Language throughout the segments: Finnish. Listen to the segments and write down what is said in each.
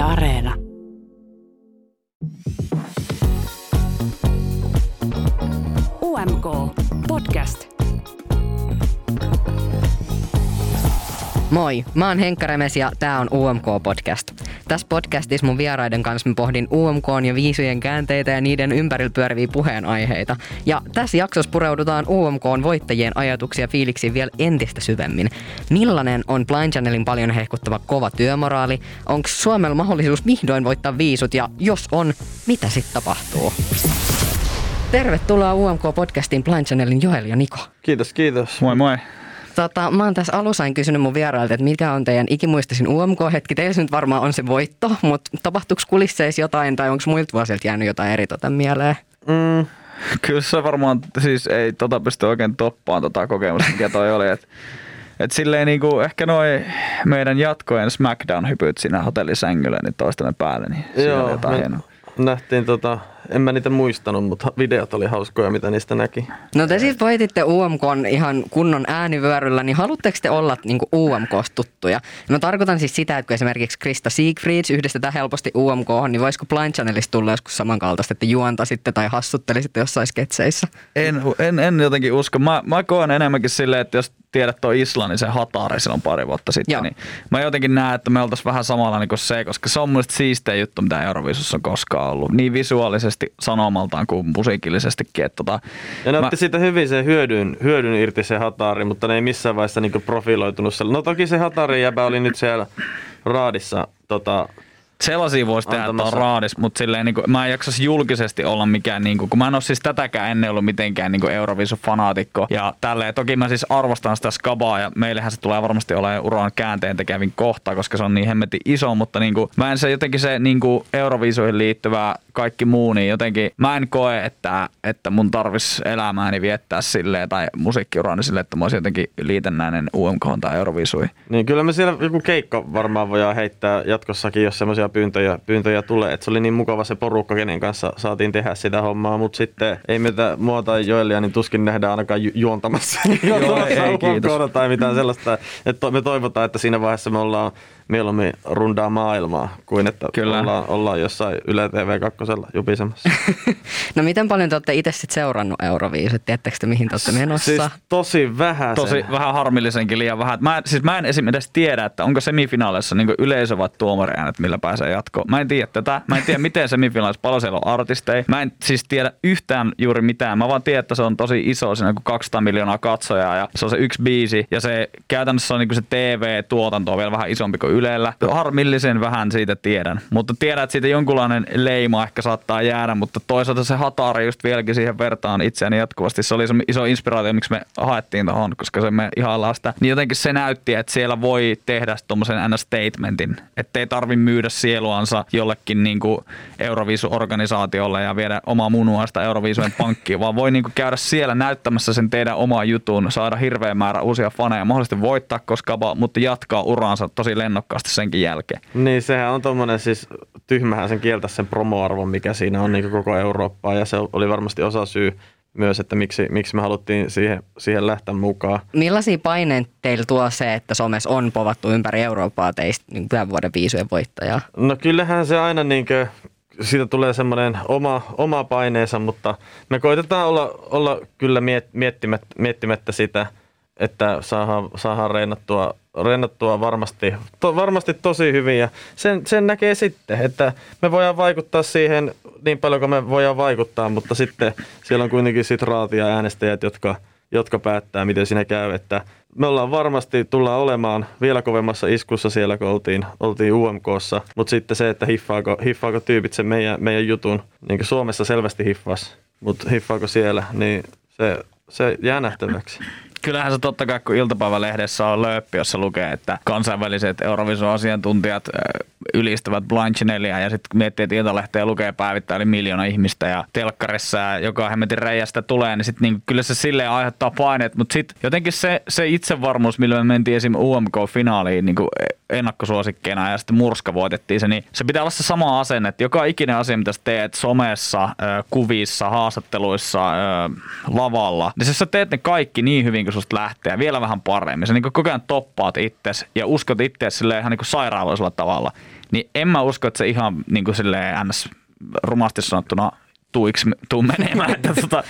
Yle Areena. UMK Podcast. Moi, mä oon Henkka Remes ja tää on UMK-podcast. Tässä podcastissa mun vieraiden kanssa mä pohdin UMK ja viisujen käänteitä ja niiden ympärillä pyöriviä puheenaiheita. Ja tässä jaksossa pureudutaan UMK voittajien ajatuksia fiiliksiin vielä entistä syvemmin. Millainen on Blind Channelin paljon hehkuttava kova työmoraali? Onko Suomella mahdollisuus vihdoin voittaa viisut ja jos on, mitä sitten tapahtuu? Tervetuloa UMK-podcastiin Blind Channelin Joel ja Niko. Kiitos, kiitos. Moi moi. Tota, mä oon tässä alussa kysynyt mun vierailta, että mikä on teidän ikimuistisin UMK-hetki. Teillä nyt varmaan on se voitto, mutta tapahtuuko kulisseissa jotain tai onko muilta vuosilta jäänyt jotain eri tota mieleen? Mm, kyllä se varmaan, siis ei tota pysty oikein toppaan tota kokemusta, mikä toi oli. Et, et silleen niinku, ehkä noi meidän jatkojen Smackdown-hypyt siinä hotellisängyllä, niin toistamme päälle, niin Joo, oli jotain me hienoa. nähtiin tota, en mä niitä muistanut, mutta videot oli hauskoja, mitä niistä näki. No te siis voititte UMK ihan kunnon äänivyöryllä, niin haluatteko te olla niinku UMK tuttuja? Mä tarkoitan siis sitä, että kun esimerkiksi Krista Siegfrieds yhdistetään helposti UMK, niin voisiko Blind Channelista tulla joskus samankaltaista, että juontaisitte tai hassuttelisitte jossain sketseissä? En, en, en jotenkin usko. Mä, mä koen enemmänkin silleen, että jos tiedät tuo Islannisen Hatari silloin pari vuotta sitten, Joo. niin mä jotenkin näen, että me oltaisiin vähän samanlainen kuin se, koska se on mun siistein juttu, mitä Euroviisussa on koskaan ollut. Niin visuaalisesti sanomaltaan kuin musiikillisestikin. Että tota, Ja ne mä- otti siitä hyvin sen hyödyn, hyödyn irti se Hatari, mutta ne ei missään vaiheessa niinku profiloitunut siellä. No toki se Hatari jäbä oli nyt siellä raadissa tota, Sellaisia voisi tehdä, että on Antamassa. raadis, mutta silleen, niin kuin, mä en jaksaisi julkisesti olla mikään, niin kuin, kun mä en ole siis tätäkään ennen ollut mitenkään niin Eurovisu-fanaatikko. Ja tälleen, toki mä siis arvostan sitä skabaa ja meillähän se tulee varmasti olemaan uran käänteen tekevin kohta, koska se on niin hemmetin iso, mutta niin kuin, mä en se jotenkin se niin kuin Eurovisuihin liittyvä kaikki muu, niin jotenkin mä en koe, että, että mun tarvis elämääni viettää silleen tai musiikkiurani silleen, että mä olisin jotenkin liitännäinen UMK tai Eurovisuihin. Niin kyllä me siellä joku keikka varmaan voidaan heittää jatkossakin, jos semmoisia pyyntöjä, pyyntöjä tulee. Et se oli niin mukava se porukka, kenen kanssa saatiin tehdä sitä hommaa, mutta sitten ei meitä mua tai Joelia, niin tuskin nähdään ainakaan ju- juontamassa, juontamassa ei, kiitos. UMK:ta tai mitään sellaista. Et to- me toivotaan, että siinä vaiheessa me ollaan mieluummin rundaa maailmaa, kuin että Kyllä. ollaan, ollaan jossain Yle TV 2 jupisemassa. No miten paljon te olette itse sitten seurannut Euroviisut? Tiedättekö te mihin te olette menossa? siis tosi vähän Tosi vähän harmillisenkin liian vähän. Mä, en- siis mä en esim. edes tiedä, että onko semifinaaleissa niin yleisö vai tuomariäänet, millä pääsee jatkoon. Mä en tiedä tätä. Mä en tiedä, miten semifinaaleissa paljon siellä on artisteja. Mä en siis tiedä yhtään juuri mitään. Mä vaan tiedän, että se on tosi iso, siinä kuin 200 miljoonaa katsojaa ja se on se yksi biisi. Ja se käytännössä on niin se TV-tuotanto on vielä vähän isompi kuin Ylellä. Harmillisen vähän siitä tiedän. Mutta tiedän, että siitä jonkunlainen leima ehkä saattaa jäädä, mutta toisaalta se Hatari just vieläkin siihen vertaan itseäni jatkuvasti. Se oli se iso inspiraatio, miksi me haettiin tuohon, koska se me ihaillaan sitä. Niin jotenkin se näytti, että siellä voi tehdä tuommoisen statementin, ettei tarvi myydä sieluansa jollekin niin kuin Euroviisu-organisaatiolle ja viedä omaa munuaista Euroviisujen pankkiin, vaan voi niin kuin käydä siellä näyttämässä sen teidän omaa jutun, saada hirveä määrä uusia faneja, mahdollisesti voittaa koska mutta jatkaa uraansa tosi lennokkaasti senkin jälkeen. Niin, sehän on tommonen siis, tyhmähän sen kieltä sen promoarvon, mikä siinä on niin koko Eurooppaa, ja se oli varmasti osa syy myös, että miksi, miksi me haluttiin siihen, siihen lähteä mukaan. Millaisia paineita teillä tuo se, että somessa on povattu ympäri Eurooppaa teistä niin tämän vuoden viisujen voittajaa? No kyllähän se aina niin kuin, siitä tulee semmoinen oma, oma paineensa, mutta me koitetaan olla, olla kyllä miet, miettimättä, miettimättä sitä, että saadaan, saadaan reenattua, reenattua varmasti, to, varmasti tosi hyvin ja sen, sen näkee sitten, että me voidaan vaikuttaa siihen niin paljon kuin me voidaan vaikuttaa, mutta sitten siellä on kuitenkin sit raatia äänestäjät, jotka, jotka päättää, miten siinä käy, että me ollaan varmasti, tullaan olemaan vielä kovemmassa iskussa siellä, kun oltiin, oltiin UMKssa, mutta sitten se, että hiffaako, hiffaako tyypit sen meidän, meidän jutun, niin kuin Suomessa selvästi hiffas, mutta hiffaako siellä, niin se, se jää nähtäväksi. Kyllähän se totta kai, kun iltapäivälehdessä on lööppi, jossa lukee, että kansainväliset Eurovision-asiantuntijat ylistävät Blind Channelia ja sitten miettii, että iltalehteä lukee päivittäin yli miljoona ihmistä ja telkkarissa joka hemmetin reiästä tulee, niin sitten niin kyllä se silleen aiheuttaa paineet, mutta sitten jotenkin se, se itsevarmuus, millä me mentiin esim. UMK-finaaliin, niin kuin ennakkosuosikkeena ja sitten murska voitettiin se, niin se pitää olla se sama asenne, että joka ikinen asia, mitä sä teet somessa, kuvissa, haastatteluissa, lavalla, niin sä teet ne kaikki niin hyvin kuin susta lähtee, vielä vähän paremmin. Sä niin koko ajan toppaat itses ja uskot itse silleen ihan niin sairaaloisella tavalla. Niin en mä usko, että se ihan niin kuin silleen ns sanottuna tuiksi tuu menemään, että tota,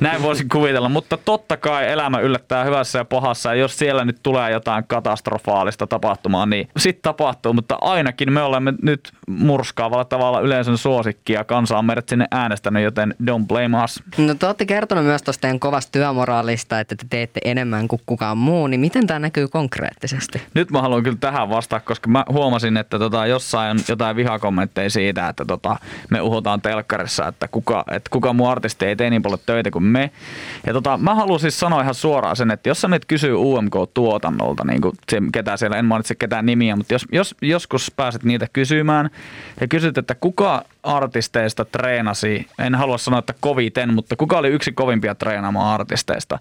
näin voisin kuvitella. Mutta totta kai elämä yllättää hyvässä ja pahassa ja jos siellä nyt tulee jotain katastrofaalista tapahtumaa, niin sitten tapahtuu, mutta ainakin me olemme nyt murskaavalla tavalla yleisön suosikki ja kansa on meidät sinne äänestänyt, joten don't blame us. No te olette kertonut myös tuosta teidän kovasta työmoraalista, että te teette enemmän kuin kukaan muu, niin miten tämä näkyy konkreettisesti? Nyt mä haluan kyllä tähän vastata, koska mä huomasin, että tota, jossain on jotain vihakommentteja siitä, että tota, me uhutaan telkkarissa, että kuka, että kuka muu artisti ei tee niin paljon töitä kuin me. Ja tota, mä haluan siis sanoa ihan suoraan sen, että jos sä nyt kysyy UMK-tuotannolta, niin kuin se, ketä siellä, en mainitse ketään nimiä, mutta jos, jos joskus pääset niitä kysymään ja kysyt, että kuka artisteista treenasi, en halua sanoa, että koviten, mutta kuka oli yksi kovimpia treenaamaan artisteista,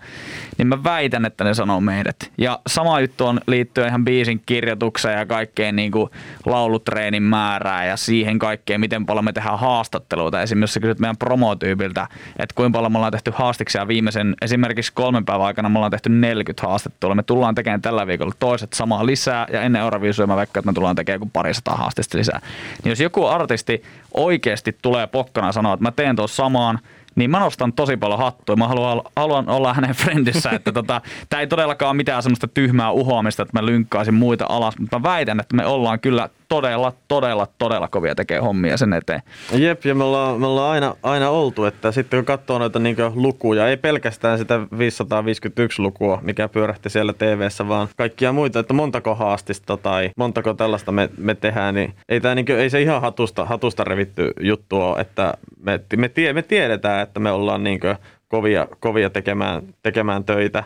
niin mä väitän, että ne sanoo meidät. Ja sama juttu on liittyen ihan biisin kirjoitukseen ja kaikkeen niin kuin laulutreenin määrää ja siihen kaikkeen, miten paljon me tehdään haastatteluita. Esimerkiksi kysyt meidän promotyypiltä, että kuinka paljon me ollaan tehty haastiksia viimeisen, esimerkiksi kolmen päivän aikana me ollaan tehty 40 haastattelua. Me tullaan tekemään tällä viikolla toiset samaa lisää ja ennen Euroviisuja mä veikkaan, että me tullaan tekemään kuin parisataa haastista lisää. Niin jos joku artisti oikeasti tulee pokkana ja sanoo, että mä teen tuossa samaan, niin mä nostan tosi paljon hattua. Mä haluan, haluan olla hänen frendissä, että tota, tämä ei todellakaan mitään semmoista tyhmää uhoamista, että mä lynkkaisin muita alas, mutta mä väitän, että me ollaan kyllä todella, todella, todella kovia tekee hommia sen eteen. Jep, ja me ollaan, me ollaan aina, aina oltu, että sitten kun katsoo noita niin lukuja, ei pelkästään sitä 551 lukua, mikä pyörähti siellä tv vaan kaikkia muita, että montako haastista tai montako tällaista me, me tehdään, niin ei, tää, niin ei se ihan hatusta, hatusta revitty juttu ole, että me, me, tie, me tiedetään, että me ollaan niin kovia, kovia tekemään, tekemään töitä.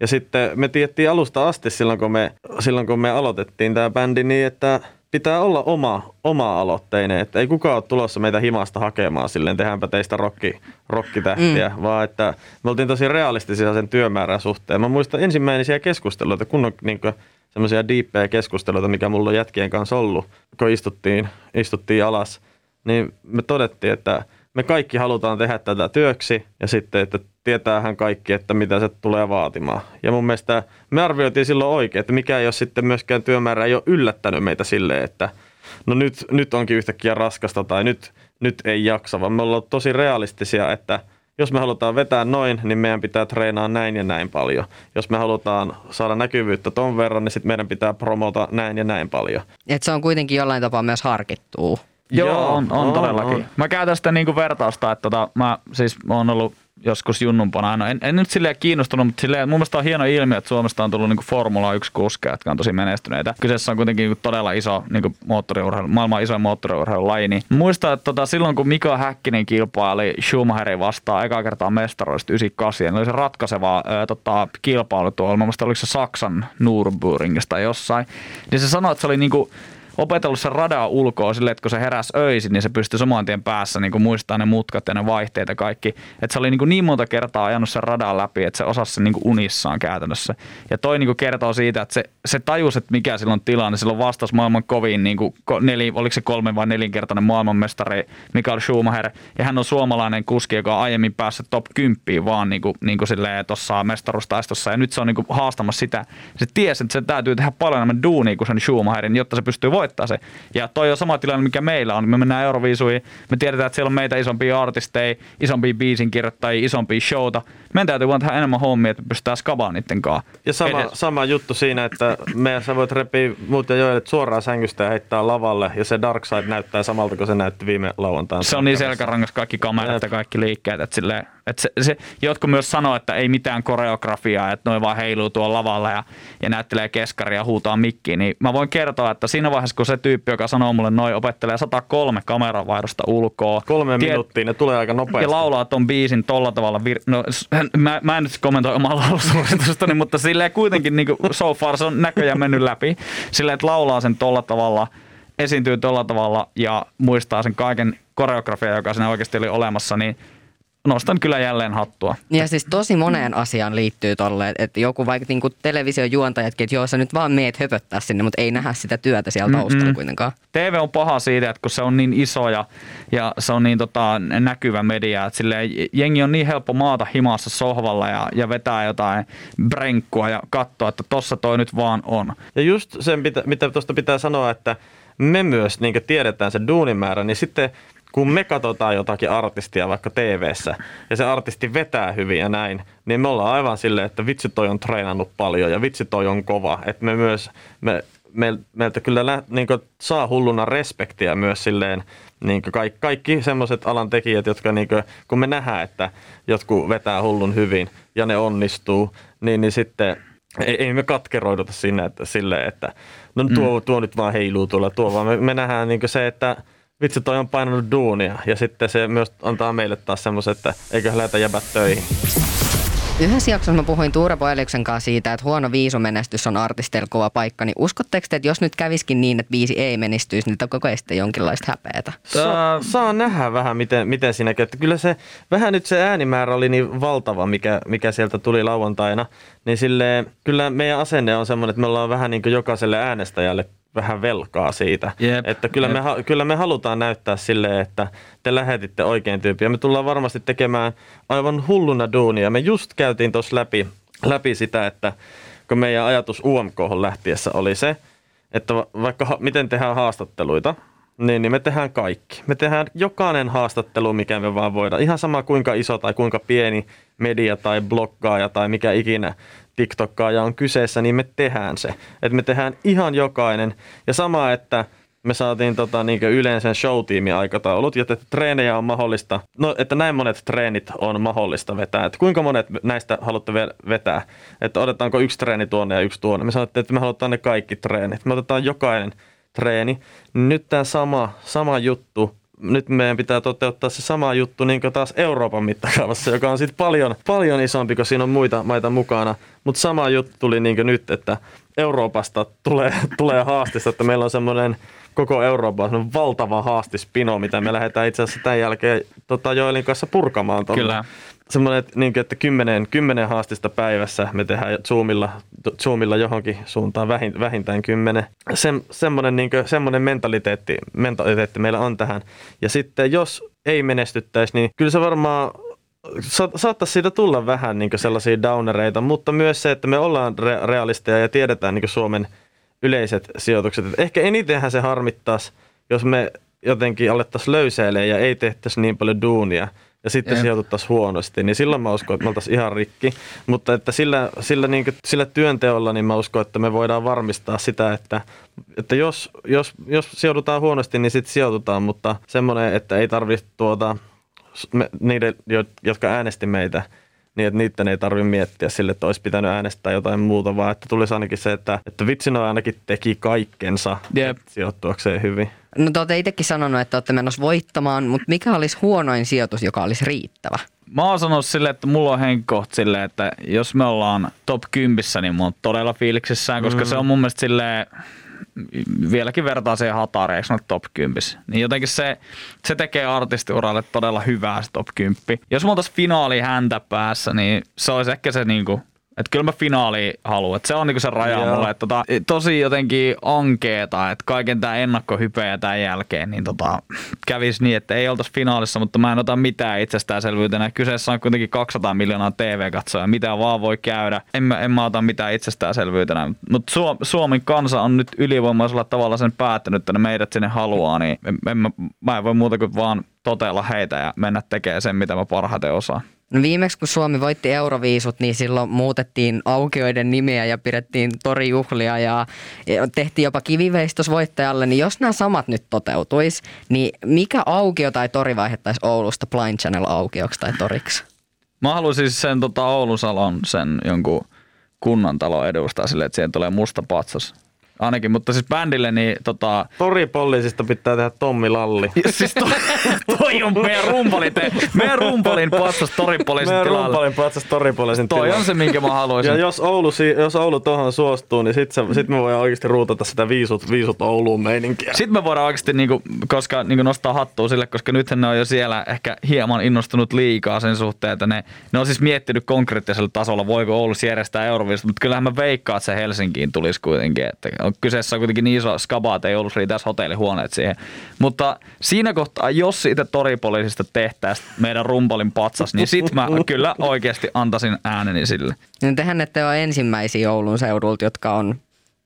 Ja sitten me tiettiin alusta asti silloin, kun me, silloin kun me aloitettiin tämä bändi niin, että pitää olla oma, oma-aloitteinen, että ei kukaan ole tulossa meitä himasta hakemaan silleen, tehdäänpä teistä rokki, rokkitähtiä, mm. vaan että me oltiin tosi realistisia sen työmäärän suhteen. Mä muistan ensimmäisiä keskusteluita, kun on niin semmoisia diippejä keskusteluita, mikä mulla on jätkien kanssa ollut, kun istuttiin, istuttiin alas, niin me todettiin, että me kaikki halutaan tehdä tätä työksi ja sitten, että tietäähän kaikki, että mitä se tulee vaatimaan. Ja mun mielestä me arvioitiin silloin oikein, että mikä ei ole sitten myöskään työmäärä ei ole yllättänyt meitä silleen, että no nyt, nyt onkin yhtäkkiä raskasta tai nyt, nyt ei jaksa, vaan me ollaan tosi realistisia, että jos me halutaan vetää noin, niin meidän pitää treenaa näin ja näin paljon. Jos me halutaan saada näkyvyyttä ton verran, niin sitten meidän pitää promota näin ja näin paljon. Et se on kuitenkin jollain tapaa myös harkittua. Joo, on, on, on todellakin. On. Mä käytän sitä niinku vertausta, että tota, mä siis oon ollut joskus junnumpana. No en, en nyt silleen kiinnostunut, mutta silleen, mun mielestä on hieno ilmiö, että Suomesta on tullut niinku Formula 1 kuskeja, jotka on tosi menestyneitä. Kyseessä on kuitenkin niinku todella iso niinku moottoriurheilu, maailman isoin moottoriurheilulaji. Niin muistan, että tota, silloin kun Mika Häkkinen kilpaili Schumacherin vastaan eka kertaa mestaroista 98, niin oli se ratkaiseva ää, tota, kilpailu tuolla, mun mielestä oliko se Saksan Nürburgringista jossain. Niin se sanoi, että se oli niinku opetellut sen radaa ulkoa sille, että kun se heräsi öisin, niin se pystyi saman tien päässä niin muistamaan ne mutkat ja ne vaihteet ja kaikki. Että se oli niin, kuin niin monta kertaa ajanut sen radan läpi, että se osasi sen niin unissaan käytännössä. Ja toi niin kuin kertoo siitä, että se, se tajusi, että mikä silloin tilanne. Silloin vastasi maailman kovin, niin kuin neli, oliko se kolme vai nelinkertainen maailmanmestari Mikael Schumacher. Ja hän on suomalainen kuski, joka on aiemmin päässyt top 10 vaan niin kuin, niin kuin tuossa mestaruustaistossa. Ja nyt se on niin kuin haastamassa sitä. Se tiesi, että se täytyy tehdä paljon enemmän duunia kuin sen Schumacherin, jotta se pystyy voittaa se. Ja toi on sama tilanne, mikä meillä on. Me mennään Euroviisuihin, me tiedetään, että siellä on meitä isompia artisteja, isompia biisinkirjoittajia, isompia showta. Meidän täytyy vaan tehdä enemmän hommia, että me pystytään skabaan niiden kanssa. Ja sama, sama juttu siinä, että me, sä voit repiä muut ja joille suoraan sängystä ja heittää lavalle, ja se Dark Side näyttää samalta kuin se näytti viime lauantaina. Se on niin selkärangas kaikki kamerat ja kaikki liikkeet, että silleen, et se, se, jotkut myös sanoo, että ei mitään koreografiaa, että noin vaan heiluu tuolla lavalla ja, ja näyttelee keskaria ja huutaa mikkiin. Niin mä voin kertoa, että siinä vaiheessa, kun se tyyppi, joka sanoo mulle noin, opettelee 103 kameravaihdosta ulkoa. Kolme tiet, minuuttia, ne tulee aika nopeasti. Ja laulaa ton biisin tolla tavalla. Vir- no, mä, mä en nyt kommentoi omaa laulusuositustani, mutta silleen kuitenkin niin kuin so far se on näköjään mennyt läpi. Silleen, että laulaa sen tolla tavalla, esiintyy tolla tavalla ja muistaa sen kaiken koreografia, joka siinä oikeasti oli olemassa, niin nostan kyllä jälleen hattua. Ja siis tosi moneen asiaan liittyy tolle, että joku vaikka niinku televisiojuontajatkin, että joo sä nyt vaan meet höpöttää sinne, mutta ei nähdä sitä työtä siellä taustalla Mm-mm. kuitenkaan. TV on paha siitä, että kun se on niin iso ja, ja se on niin tota, näkyvä media, että silleen, jengi on niin helppo maata himassa sohvalla ja, ja vetää jotain brenkkua ja katsoa, että tossa toi nyt vaan on. Ja just sen, mitä, mitä tuosta pitää sanoa, että me myös niin tiedetään se duunimäärä, niin sitten kun me katsotaan jotakin artistia vaikka tv ja se artisti vetää hyvin ja näin, niin me ollaan aivan silleen, että vitsi toi on treenannut paljon ja vitsi toi on kova. Että me myös, me, me, meiltä kyllä lä, niin saa hulluna respektiä myös silleen, niin kaikki, kaikki semmoiset alan tekijät, jotka niin kuin, kun me nähdään, että jotkut vetää hullun hyvin ja ne onnistuu, niin, niin sitten ei, ei me katkeroiduta sinne, että, silleen, että no tuo, tuo nyt vaan heiluu tuolla tuo, vaan me, me nähdään niin se, että vitsi toi on painanut duunia ja sitten se myös antaa meille taas semmoisen, että eiköhän lähdetä jäbät töihin. Yhdessä jaksossa mä puhuin Tuure Poeliksen kanssa siitä, että huono viisumenestys on artisteilla kova paikka, niin uskotteko te, että jos nyt käviskin niin, että viisi ei menestyisi, niin koko ajan sitten jonkinlaista häpeätä? Saa, saa nähdä vähän, miten, miten siinä käy. Kyllä se, vähän nyt se äänimäärä oli niin valtava, mikä, mikä sieltä tuli lauantaina. Niin sille, kyllä meidän asenne on semmoinen, että me ollaan vähän niin kuin jokaiselle äänestäjälle vähän velkaa siitä. Jep, että kyllä, jep. Me, kyllä me halutaan näyttää silleen, että te lähetitte oikein tyyppiä. Me tullaan varmasti tekemään aivan hulluna duunia. Me just käytiin tuossa läpi, läpi sitä, että kun meidän ajatus UMK lähtiessä oli se, että va- vaikka ha- miten tehdään haastatteluita, niin, niin me tehdään kaikki. Me tehdään jokainen haastattelu, mikä me vaan voidaan. Ihan sama kuinka iso tai kuinka pieni media tai bloggaaja tai mikä ikinä TikTokkaaja on kyseessä, niin me tehdään se. Että me tehdään ihan jokainen. Ja sama, että me saatiin tota, niin yleensä show-tiimin aikataulut, jotta treenejä on mahdollista, no että näin monet treenit on mahdollista vetää. Että kuinka monet näistä haluatte ve- vetää? Että odotetaanko yksi treeni tuonne ja yksi tuonne? Me sanottiin, että me halutaan ne kaikki treenit. Me otetaan jokainen treeni. Nyt tämä sama, sama juttu nyt meidän pitää toteuttaa se sama juttu niin taas Euroopan mittakaavassa, joka on sitten paljon, paljon isompi, kun siinä on muita maita mukana. Mutta sama juttu tuli niin nyt, että Euroopasta tulee, tulee haastista, että meillä on semmoinen koko Euroopan semmoinen valtava haastispino, mitä me lähdetään itse asiassa tämän jälkeen tota Joelin kanssa purkamaan. Tuolla. Kyllä. Semmoinen, että, niin että kymmenen, kymmenen haastista päivässä me tehdään Zoomilla, Zoomilla johonkin suuntaan vähin, vähintään kymmenen. Sem, semmoinen, niin kuin, semmoinen mentaliteetti, mentaliteetti meillä on tähän. Ja sitten jos ei menestyttäisi, niin kyllä se varmaan sa- saattaisi siitä tulla vähän niin sellaisia downereita, mutta myös se, että me ollaan re- realisteja ja tiedetään niin Suomen yleiset sijoitukset. Et ehkä enitenhän se harmittaisi, jos me jotenkin alettaisiin löyseilemään ja ei tehtäisi niin paljon duunia ja sitten Jep. sijoituttaisiin huonosti, niin silloin mä uskon, että me oltaisiin ihan rikki. Mutta että sillä, sillä, niin kuin, sillä työnteolla niin mä uskon, että me voidaan varmistaa sitä, että, että jos, jos, jos sijoitutaan huonosti, niin sitten sijoitutaan, mutta semmoinen, että ei tarvitse tuota, me, niiden, jo- jotka äänesti meitä, niin että niiden ei tarvitse miettiä sille, että olisi pitänyt äänestää jotain muuta, vaan että tulisi ainakin se, että, että vitsi ne ainakin teki kaikkensa Jep. sijoittuakseen hyvin. No te olette itsekin sanonut, että olette menossa voittamaan, mutta mikä olisi huonoin sijoitus, joka olisi riittävä? Mä oon sanonut silleen, että mulla on henkkoht silleen, että jos me ollaan top 10, niin mä oon todella fiiliksissään, koska mm. se on mun mielestä silleen, vieläkin vertaa siihen se ole top 10? Niin jotenkin se, se tekee artistiuralle todella hyvää se top 10. Jos me oltaisiin finaali häntä päässä, niin se olisi ehkä se niinku, että kyllä mä finaali haluan. Että se on niinku se raja Joo. mulle. Että tota, tosi jotenkin ankeeta, että kaiken tämä ennakkohypeä tämän jälkeen, niin tota, kävisi niin, että ei oltaisi finaalissa, mutta mä en ota mitään itsestäänselvyytenä. Kyseessä on kuitenkin 200 miljoonaa TV-katsoja, mitä vaan voi käydä. En mä, en mä ota mitään itsestäänselvyytenä. Mutta Suom- Suomen kansa on nyt ylivoimaisella tavalla sen päättänyt, että ne meidät sinne haluaa, niin en, en mä, mä en voi muuta kuin vaan totella heitä ja mennä tekemään sen, mitä mä parhaiten osaan. No viimeksi kun Suomi voitti Euroviisut, niin silloin muutettiin aukioiden nimeä ja pidettiin torijuhlia ja tehtiin jopa kiviveistos voittajalle. Niin jos nämä samat nyt toteutuis, niin mikä aukio tai tori vaihdettaisiin Oulusta Blind Channel aukioksi tai toriksi? Mä haluaisin siis sen tota, Oulun salon sen jonkun kunnantalon edustaa silleen, että siihen tulee musta patsas. Ainakin, mutta siis bändille niin tota... Toripoliisista pitää tehdä Tommi Lalli. Siis toi, toi on meidän rumpalin, te, meidän rumpalin patsas toripoliisin Meidän tilalle. rumpalin patsas Toripoliisin Toi tilalle. on se, minkä mä haluaisin. Ja jos Oulu, jos Oulu tohon suostuu, niin sit, se, sit me voidaan oikeasti ruutata sitä viisut, viisut Ouluun meininkiä. Sitten me voidaan oikeasti niinku, koska, niinku nostaa hattua sille, koska nythän ne on jo siellä ehkä hieman innostunut liikaa sen suhteen, että ne, ne on siis miettinyt konkreettisella tasolla, voiko Oulussa järjestää Euroviisut, mutta kyllähän mä veikkaan, että se Helsinkiin tulisi kuitenkin. Että kyseessä on kuitenkin niin iso skaba, että ei Oulussa riittäisi hotellihuoneet siihen. Mutta siinä kohtaa, jos siitä toripoliisista tehtäisiin meidän rumpalin patsas, niin sit mä kyllä oikeasti antaisin ääneni sille. Niin tehän ette ole ensimmäisiä Oulun seudulta, jotka on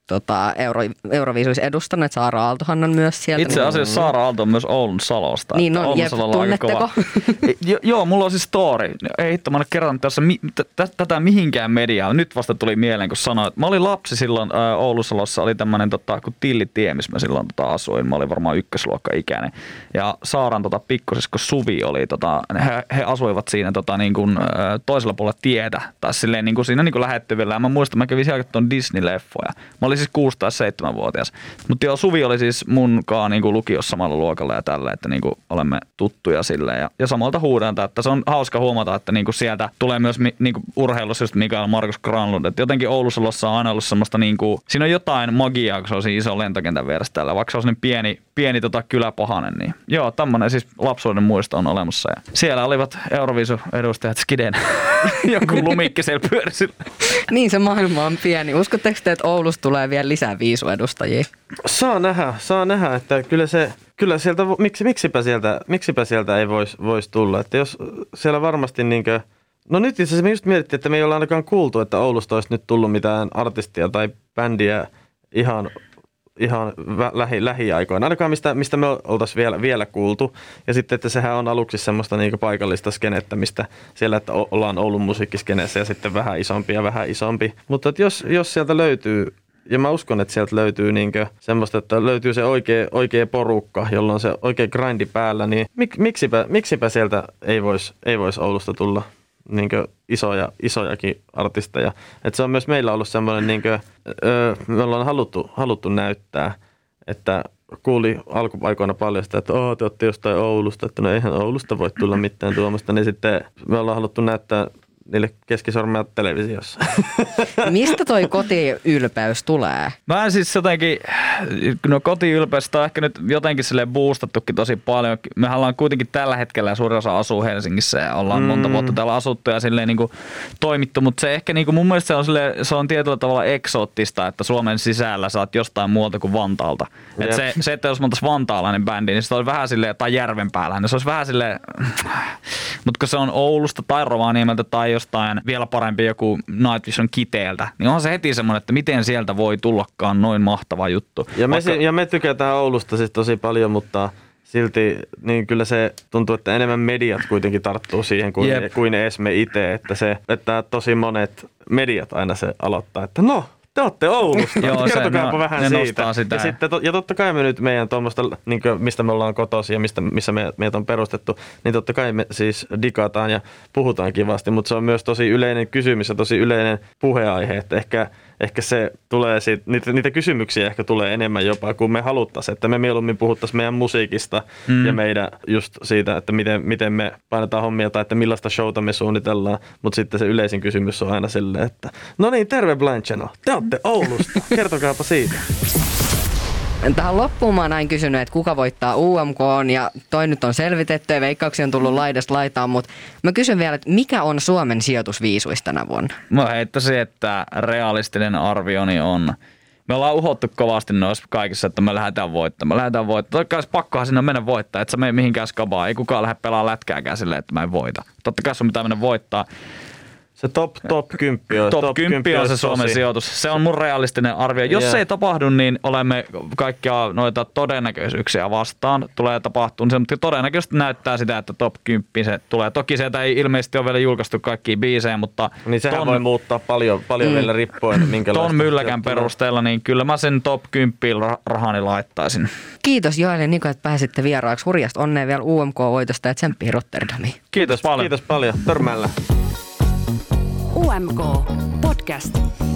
tota, Euro, Euroviisuissa edustaneet. Saara Aaltohan on myös sieltä. Itse asiassa Saara Aalto on myös Oulun Salosta. Niin on, Oulun jep, tunnetteko? jo, joo, mulla on siis story. Ei hitto, mä en ole kertonut tässä mi- t- t- tätä mihinkään mediaan. Nyt vasta tuli mieleen, kun sanoin, että mä olin lapsi silloin ä, Oulun Salossa, oli tämmönen tota, kun Tillitie, missä mä silloin tota, asuin. Mä olin varmaan ykkösluokka ikäinen. Ja Saaran tota, pikkusisko Suvi oli, tota, he, he asuivat siinä tota, niin kuin, toisella puolella tietä. Tai silleen niin kuin siinä niin kuin lähettyvillä. Ja mä muistan, mä kävin siellä Disney-leffoja. Mä olin siis 6 tai 7-vuotias. Mutta joo, Suvi oli siis munkaan niin kuin lukiossa samalla luokalla ja tällä, että niin kuin olemme tuttuja sille. Ja, ja samalta huudelta, että se on hauska huomata, että niin kuin sieltä tulee myös mi, niin kuin urheilussa just Mikael Markus Granlund. Että jotenkin Oulussa on aina ollut semmoista, niin kuin, siinä on jotain magiaa, kun se on siinä iso lentokentän vieressä täällä, vaikka se on pieni, pieni tota, kyläpohanen. Niin joo, tämmöinen siis lapsuuden muisto on olemassa. Ja siellä olivat Euroviisu-edustajat Skiden. Joku lumikki siellä pyöri sillä. Niin se maailma on pieni. Uskotteko te, että Oulusta tulee vielä lisää viisuedustajia? Saa nähdä, saa nähdä, että kyllä se, kyllä sieltä, miksi, miksipä, sieltä, miksipä sieltä ei voisi vois tulla. Että jos siellä varmasti niinkö, no nyt itse asiassa me just mietittiin, että me ei olla ainakaan kuultu, että Oulusta olisi nyt tullut mitään artistia tai bändiä ihan, ihan lähi, lähiaikoina. Ainakaan mistä, mistä me oltaisiin vielä, vielä kuultu. Ja sitten, että sehän on aluksi semmoista niin paikallista skenettä, mistä siellä, että ollaan Oulun musiikkiskeneessä ja sitten vähän isompi ja vähän isompi. Mutta että jos, jos sieltä löytyy ja mä uskon, että sieltä löytyy niinkö semmoista, että löytyy se oikea, oikea porukka, jolla on se oikea grindi päällä, niin mik, miksipä, miksipä sieltä ei voisi ei vois Oulusta tulla niinkö isoja, isojakin artisteja. Et se on myös meillä ollut semmoinen, niinkö, öö, me ollaan haluttu, haluttu näyttää, että kuuli alkuaikoina paljon sitä, että oh, te olette jostain Oulusta, että no eihän Oulusta voi tulla mitään tuomasta, niin sitten me ollaan haluttu näyttää niille keskisormea televisiossa. Mistä toi kotiylpeys tulee? Mä en siis jotenkin, no kotiylpeistä on ehkä nyt jotenkin sille boostattukin tosi paljon. Me ollaan kuitenkin tällä hetkellä suurin osa asuu Helsingissä ja ollaan mm. monta vuotta täällä asuttu ja silleen niin kuin toimittu, mutta se ehkä niin kuin mun mielestä se on, silleen, se on tietyllä tavalla eksoottista, että Suomen sisällä saat jostain muualta kuin Vantaalta. Et se, se, että jos me oltaisiin vantaalainen bändi, niin se olisi vähän silleen, tai Järvenpäällä, niin se olisi vähän silleen, mutta kun se on Oulusta tai Rovaniemeltä tai jostain vielä parempi joku Night Vision Kiteeltä, niin on se heti semmoinen, että miten sieltä voi tullakaan noin mahtava juttu. Ja me, Vaikka- si- ja me tykätään Oulusta siis tosi paljon, mutta silti niin kyllä se tuntuu, että enemmän mediat kuitenkin tarttuu siihen kuin, Jep. kuin edes me itse. Että, se, että tosi monet mediat aina se aloittaa, että no, te olette Oulusta. Joo, Kertokaapa ne- vähän ne siitä. sitä. Ja, sitten, ja totta kai me nyt meidän tuommoista, niin mistä me ollaan kotoisin ja mistä, missä me, meitä on perustettu, niin totta kai me siis digataan ja puhutaan kivasti, mutta se on myös tosi yleinen kysymys ja tosi yleinen puheaihe, että ehkä, ehkä se tulee siitä, niitä, niitä kysymyksiä ehkä tulee enemmän jopa kuin me haluttaisiin, että me mieluummin puhuttaisiin meidän musiikista Mm. ja meidän just siitä, että miten, miten me painetaan hommia tai että millaista showta me suunnitellaan, mutta sitten se yleisin kysymys on aina silleen, että no niin, terve Blind Channel, te olette Oulusta, kertokaapa siitä. Tähän loppuun mä oon näin kysynyt, että kuka voittaa UMK ja toi nyt on selvitetty ja veikkauksia on tullut laidasta laitaan, mutta mä kysyn vielä, että mikä on Suomen sijoitus viisuissa tänä vuonna? Mä heittäisin, että realistinen arvioni on, me ollaan uhottu kovasti noissa kaikissa, että me lähdetään voittamaan. Me lähdetään voittamaan. Totta kai pakkohan sinne mennä voittaa, että sä mene mihinkään skabaan. Ei kukaan lähde pelaamaan lätkääkään silleen, että mä en voita. Totta kai sun pitää mennä voittaa. Se top, top 10 on. Top 10 on se Suomen tosi- sijoitus. Se on mun realistinen arvio. Jos Joo. se ei tapahdu, niin olemme kaikkia noita todennäköisyyksiä vastaan. Tulee tapahtumaan se, mutta todennäköisesti näyttää sitä, että top 10 se tulee. Toki sieltä ei ilmeisesti ole vielä julkaistu kaikkia biisejä, mutta Niin sehän voi muuttaa paljon, paljon mm. vielä riippuen minkälaista. ton mylläkän perusteella, niin kyllä mä sen top 10 ra- rahani laittaisin. Kiitos Joel ja Niko, että pääsitte vieraaksi. Hurjasta onnea vielä UMK-voitosta ja tsemppiä Rotterdamiin. Kiitos paljon. Kiitos paljon. Törmällä. UMK Podcast.